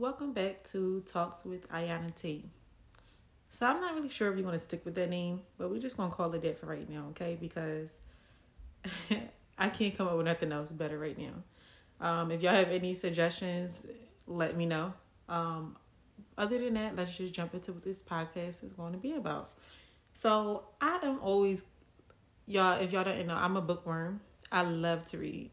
welcome back to Talks with Iyanna T. So I'm not really sure if you're gonna stick with that name, but we're just gonna call it that for right now, okay? Because I can't come up with nothing else better right now. Um, if y'all have any suggestions, let me know. Um, other than that, let's just jump into what this podcast is going to be about. So I am always, y'all. If y'all don't know, I'm a bookworm. I love to read,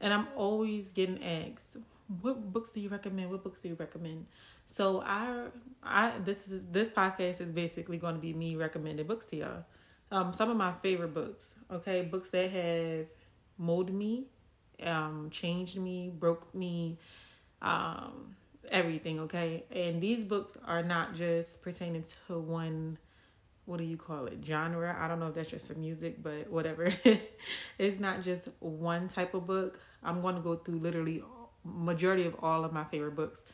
and I'm always getting asked, "What books do you recommend? What books do you recommend?" So I, I this is this podcast is basically going to be me recommending books to y'all. Um, some of my favorite books. Okay, books that have molded me, um, changed me, broke me, um, everything. Okay, and these books are not just pertaining to one what do you call it genre i don't know if that's just for music but whatever it's not just one type of book i'm going to go through literally majority of all of my favorite books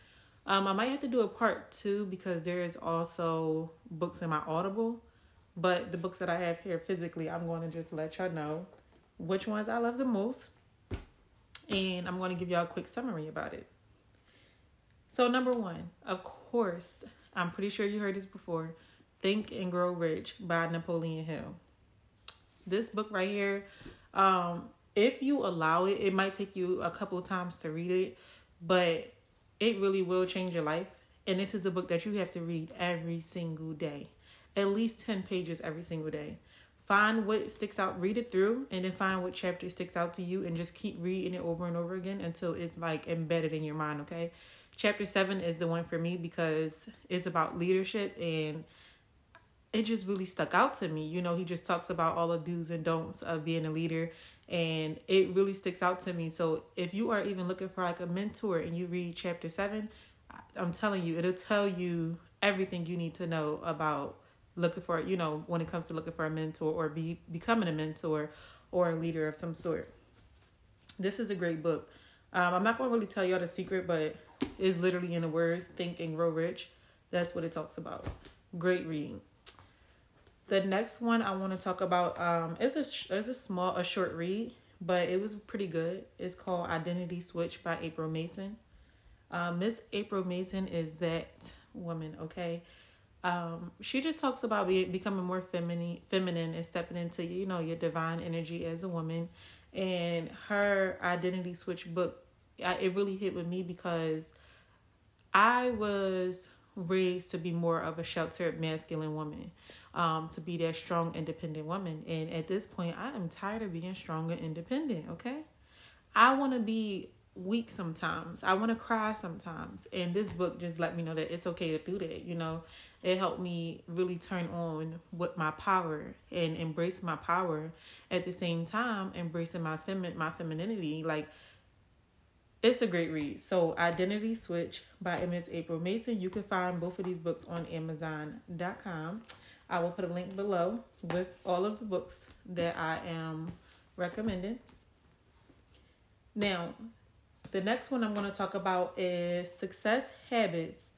um, i might have to do a part two because there is also books in my audible but the books that i have here physically i'm going to just let y'all know which ones i love the most and i'm going to give y'all a quick summary about it so number one of course i'm pretty sure you heard this before Think and Grow Rich by Napoleon Hill. This book right here, um, if you allow it, it might take you a couple times to read it, but it really will change your life. And this is a book that you have to read every single day, at least 10 pages every single day. Find what sticks out, read it through, and then find what chapter sticks out to you, and just keep reading it over and over again until it's like embedded in your mind, okay? Chapter 7 is the one for me because it's about leadership and it just really stuck out to me. You know, he just talks about all the do's and don'ts of being a leader and it really sticks out to me. So if you are even looking for like a mentor and you read chapter 7, I'm telling you, it'll tell you everything you need to know about looking for, you know, when it comes to looking for a mentor or be becoming a mentor or a leader of some sort. This is a great book. Um, I'm not going to really tell y'all the secret, but it's literally in the words think and grow rich. That's what it talks about. Great reading. The next one I want to talk about um is a is a small a short read, but it was pretty good. It's called Identity Switch by April Mason. Um, Miss April Mason is that woman, okay? Um, she just talks about be, becoming more feminine, feminine, and stepping into you know your divine energy as a woman. And her identity switch book, I, it really hit with me because I was raised to be more of a sheltered masculine woman um, to be that strong, independent woman. And at this point, I am tired of being strong and independent, okay? I want to be weak sometimes. I want to cry sometimes. And this book just let me know that it's okay to do that, you know? It helped me really turn on what my power and embrace my power at the same time embracing my femi- my femininity like it's a great read. So, Identity Switch by Ms. April Mason. You can find both of these books on Amazon.com. I will put a link below with all of the books that I am recommending. Now, the next one I'm going to talk about is Success Habits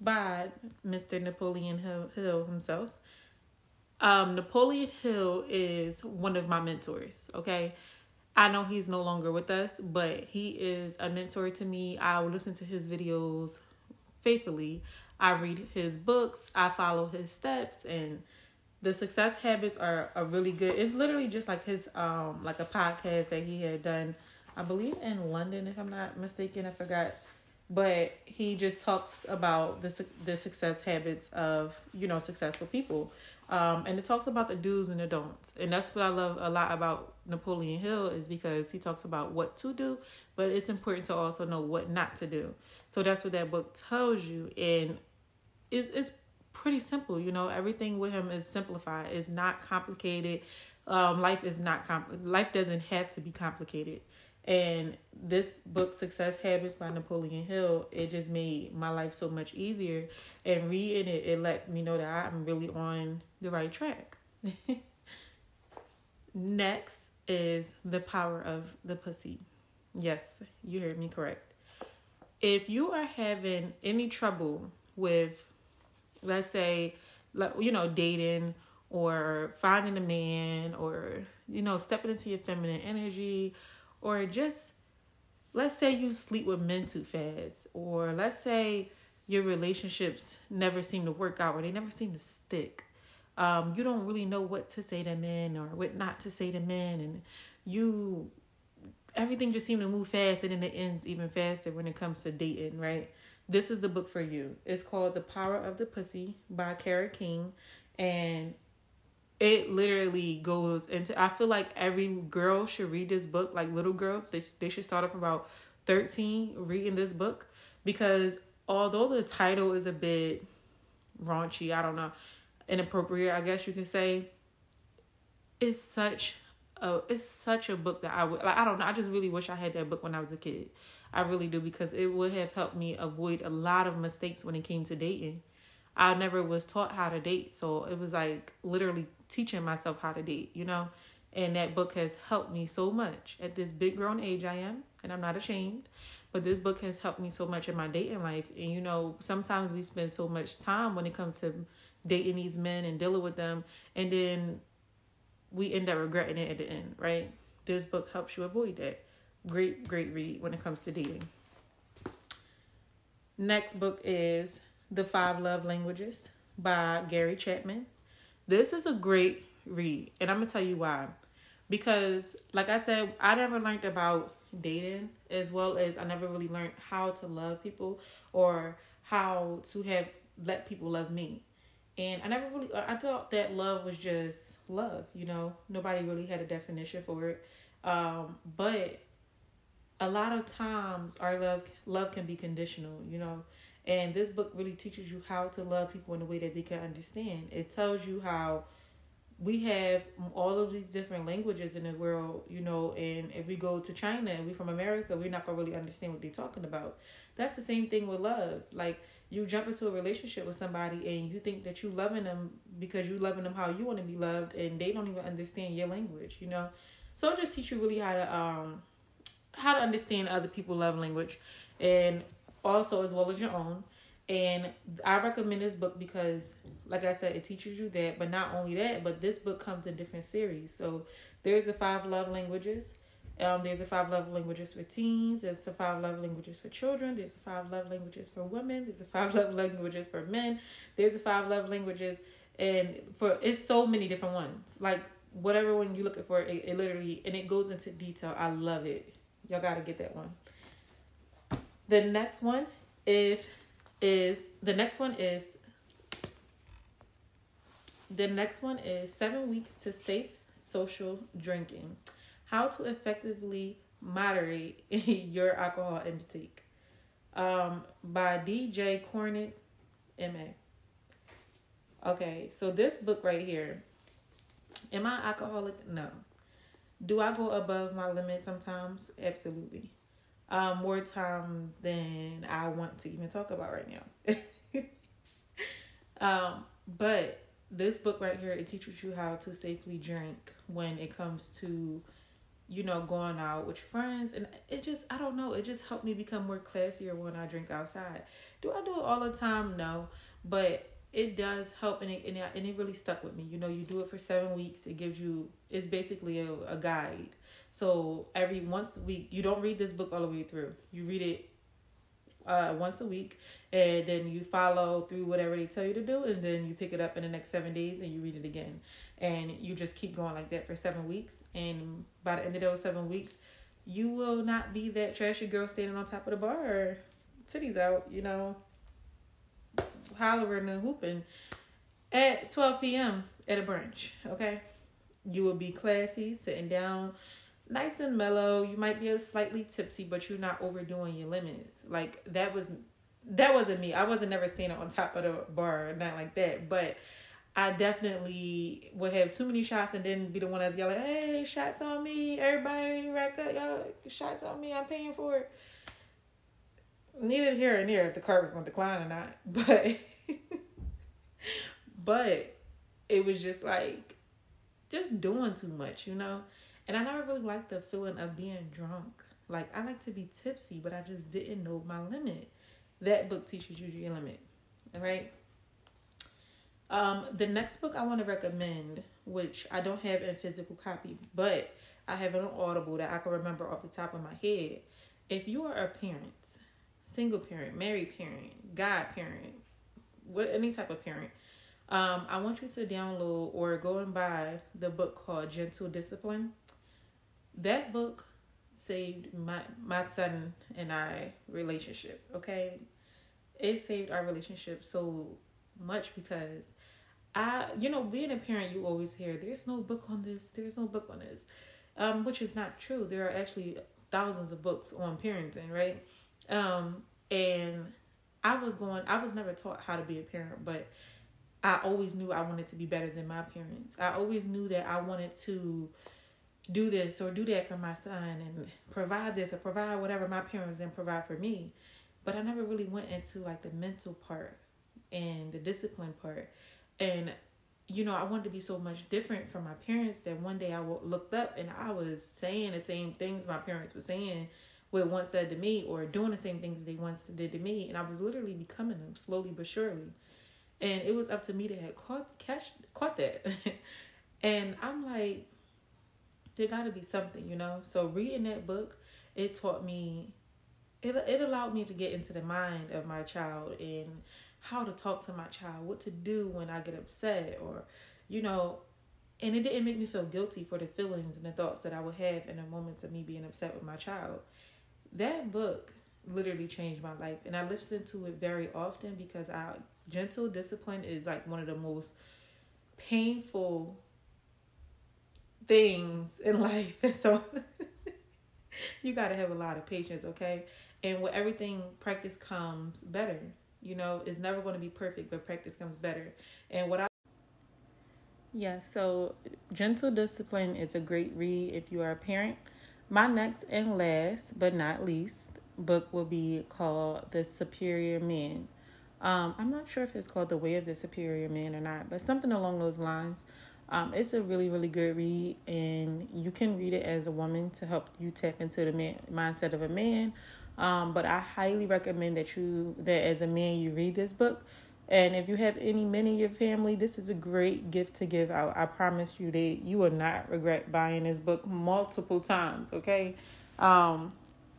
by Mr. Napoleon Hill, himself. Um, Napoleon Hill is one of my mentors, okay? I know he's no longer with us, but he is a mentor to me. I will listen to his videos faithfully. I read his books, I follow his steps, and the success habits are, are really good. It's literally just like his um like a podcast that he had done, I believe in London if I'm not mistaken. I forgot, but he just talks about the the success habits of you know successful people, um, and it talks about the do's and the don'ts, and that's what I love a lot about Napoleon Hill is because he talks about what to do, but it's important to also know what not to do. So that's what that book tells you, and it's it's pretty simple. You know, everything with him is simplified. It's not complicated. Um, life is not compl- life doesn't have to be complicated. And this book, Success Habits by Napoleon Hill, it just made my life so much easier. And reading it, it let me know that I'm really on the right track. Next is The Power of the Pussy. Yes, you heard me correct. If you are having any trouble with let's say you know dating or finding a man or you know stepping into your feminine energy or just let's say you sleep with men too fast, or let's say your relationships never seem to work out or they never seem to stick. Um, you don't really know what to say to men or what not to say to men, and you everything just seems to move fast and then it ends even faster when it comes to dating, right? This is the book for you. It's called The Power of the Pussy by Kara King. And it literally goes into I feel like every girl should read this book, like little girls. They they should start off about 13 reading this book because although the title is a bit raunchy, I don't know, inappropriate, I guess you can say, it's such a it's such a book that I would like I don't know, I just really wish I had that book when I was a kid. I really do because it would have helped me avoid a lot of mistakes when it came to dating. I never was taught how to date, so it was like literally teaching myself how to date, you know? And that book has helped me so much at this big grown age I am, and I'm not ashamed. But this book has helped me so much in my dating life. And you know, sometimes we spend so much time when it comes to dating these men and dealing with them, and then we end up regretting it at the end, right? This book helps you avoid that. Great, great read when it comes to dating. Next book is The Five Love Languages by Gary Chapman. This is a great read, and I'm gonna tell you why. Because, like I said, I never learned about dating as well as I never really learned how to love people or how to have let people love me. And I never really I thought that love was just love, you know. Nobody really had a definition for it. Um, but a lot of times our love love can be conditional, you know. And this book really teaches you how to love people in a way that they can understand. It tells you how we have all of these different languages in the world, you know, and if we go to China and we from America, we're not gonna really understand what they're talking about. That's the same thing with love. Like you jump into a relationship with somebody and you think that you loving them because you loving them how you want to be loved and they don't even understand your language, you know. So it just teach you really how to um how to understand other people love language and also as well as your own. And I recommend this book because, like I said, it teaches you that. But not only that, but this book comes in different series. So there's the five love languages. Um, there's a five love languages for teens. There's a five love languages for children. There's a five love languages for women. There's a five love languages for men. There's a five love languages, and for it's so many different ones. Like whatever one you're looking for, it, it literally and it goes into detail. I love it. Y'all gotta get that one. The next one, if is the next one is the next one is seven weeks to safe social drinking. How to effectively moderate your alcohol intake. Um, by DJ Cornett, MA. Okay, so this book right here. Am I alcoholic? No. Do I go above my limit sometimes? Absolutely um, more times than I want to even talk about right now. um, but this book right here, it teaches you how to safely drink when it comes to, you know, going out with your friends. And it just, I don't know, it just helped me become more classier when I drink outside. Do I do it all the time? No. But it does help and it, and it, and it really stuck with me. You know, you do it for seven weeks. It gives you, it's basically a, a guide so every once a week, you don't read this book all the way through. You read it uh, once a week, and then you follow through whatever they tell you to do, and then you pick it up in the next seven days and you read it again, and you just keep going like that for seven weeks. And by the end of those seven weeks, you will not be that trashy girl standing on top of the bar, titties out, you know, hollering and hooping at 12 p.m. at a brunch. Okay, you will be classy, sitting down nice and mellow. You might be a slightly tipsy, but you're not overdoing your limits. Like that was that wasn't me. I wasn't never standing on top of the bar, not like that. But I definitely would have too many shots and then be the one that's yelling, "Hey, shots on me! Everybody, rack up, y'all! Shots on me! I'm paying for it." Neither here and there if the card was going to decline or not, but but it was just like just doing too much, you know. And I never really liked the feeling of being drunk. Like I like to be tipsy, but I just didn't know my limit. That book teaches you your limit. All right. Um, the next book I want to recommend, which I don't have in physical copy, but I have it on Audible that I can remember off the top of my head, if you are a parent, single parent, married parent, godparent, what any type of parent, um, I want you to download or go and buy the book called Gentle Discipline. That book saved my my son and I relationship. Okay, it saved our relationship so much because I, you know, being a parent, you always hear there's no book on this, there's no book on this, um, which is not true. There are actually thousands of books on parenting, right? Um, and I was going, I was never taught how to be a parent, but I always knew I wanted to be better than my parents. I always knew that I wanted to do this or do that for my son and provide this or provide whatever my parents didn't provide for me. But I never really went into like the mental part and the discipline part. And you know, I wanted to be so much different from my parents that one day I looked up and I was saying the same things my parents were saying, what once said to me, or doing the same things that they once did to me, and I was literally becoming them slowly but surely. And it was up to me to have caught catch caught that, and I'm like, there got to be something, you know. So reading that book, it taught me, it it allowed me to get into the mind of my child and how to talk to my child, what to do when I get upset, or, you know, and it didn't make me feel guilty for the feelings and the thoughts that I would have in the moments of me being upset with my child. That book literally changed my life, and I listen to it very often because I gentle discipline is like one of the most painful things in life. and so you got to have a lot of patience, okay? And with everything, practice comes better. You know, it's never going to be perfect, but practice comes better. And what I yeah, so Gentle Discipline is a great read if you are a parent. My next and last, but not least, book will be called The Superior Man. Um, I'm not sure if it's called The Way of the Superior Man or not, but something along those lines. Um, it's a really, really good read, and you can read it as a woman to help you tap into the man, mindset of a man. Um, but I highly recommend that you that as a man you read this book. And if you have any men in your family, this is a great gift to give out. I promise you that you will not regret buying this book multiple times. Okay, um,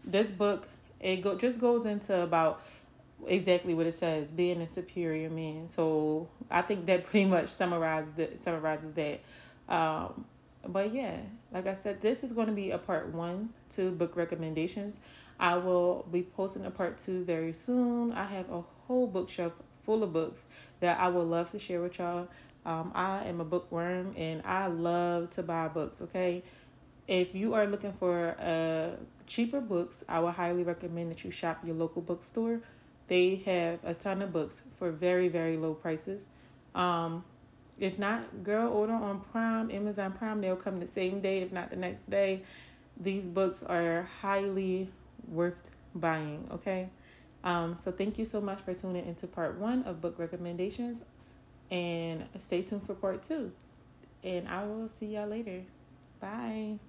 this book it go just goes into about exactly what it says being a superior man so i think that pretty much summarizes that summarizes that um but yeah like i said this is going to be a part one to book recommendations i will be posting a part two very soon i have a whole bookshelf full of books that i would love to share with y'all um, i am a bookworm and i love to buy books okay if you are looking for uh, cheaper books i would highly recommend that you shop your local bookstore they have a ton of books for very, very low prices. Um, if not, girl, order on Prime, Amazon Prime. They'll come the same day, if not the next day. These books are highly worth buying, okay? Um, so thank you so much for tuning into part one of book recommendations. And stay tuned for part two. And I will see y'all later. Bye.